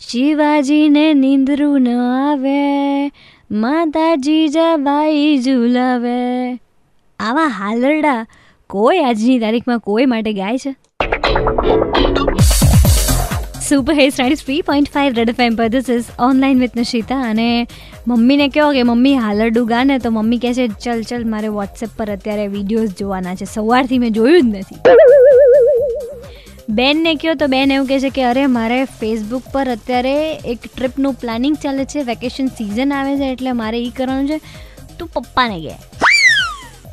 શિવાજીને નીંદરું ન આવે, માતાજી જવાઈ ઝુલાવે. આવા હાલરડા કોઈ આજની તારીખમાં કોઈ માટે ગાય છે? Super hits ninety three point five red F M પર this is online with Nishita અને મમ્મીને કહો કે, મમ્મી, હાલરડું ગાને તો મમ્મી કહે છે, ચલ ચલ, મારે વોટ્સએપ પર અત્યારે વિડીયોઝ જોવાના છે. સવારથી મેં જોયું જ નથી. બેનને કહો તો બેન એવું કહે છે કે, અરે, મારે ફેસબુક પર અત્યારે એક ટ્રીપનું પ્લાનિંગ ચાલે છે. વેકેશન સિઝન આવે છે એટલે મારે એ કરવાનું છે. તું પપ્પાને કહે.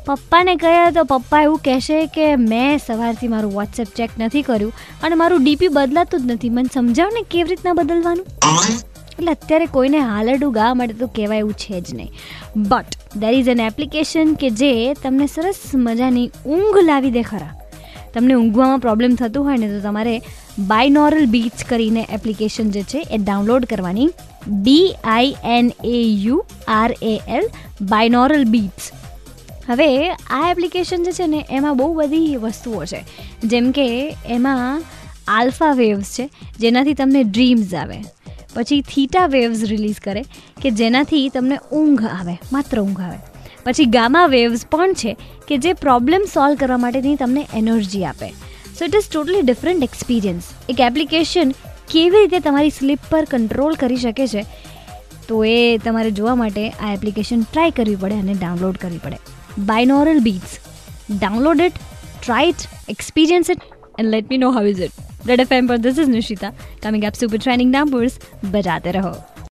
પપ્પાને કહ્યા તો પપ્પા એવું કહેશે કે, મેં સવારથી મારું વોટ્સએપ ચેક નથી કર્યું અને મારું ડીપી બદલાતું જ નથી. મને સમજાવ ને કેવી રીતના બદલવાનું? એટલે અત્યારે કોઈને હાલરડું ગાવા માટે તો કહેવાય એવું છે જ નહીં. But there is an application કે જે તમને સરસ મજાની ઊંઘ લાવી દે ખરા. તમને ઊંઘવામાં પ્રોબ્લેમ થતું હોય ને તો તમારે બાયનોરલ બીચ કરીને એપ્લિકેશન જે છે એ ડાઉનલોડ કરવાની. B I N A U R A L binaural beats હવે આ એપ્લિકેશન જે છે ને એમાં બહુ બધી વસ્તુઓ છે. જેમ કે એમાં આલ્ફા વેવ્સ છે, જેનાથી તમને ડ્રીમ્સ આવે. પછી થીટા વેવ્સ રિલીઝ કરે, કે જેનાથી તમને ઊંઘ આવે, માત્ર ઊંઘ આવે. પછી ગામા વેવ્સ પણ છે કે જે પ્રોબ્લેમ સોલ્વ કરવા માટેની તમને એનર્જી આપે. So it is totally different experience એક એપ્લિકેશન કેવી રીતે તમારી સ્લીપ પર કંટ્રોલ કરી શકે છે, તો એ તમારે જોવા માટે આ એપ્લિકેશન ટ્રાય કરવી પડે અને ડાઉનલોડ કરવી પડે. Binaural beats download it try it experience it and let me know how is it red F M પર this is Nishita coming up super training નામ બજાતે રહો.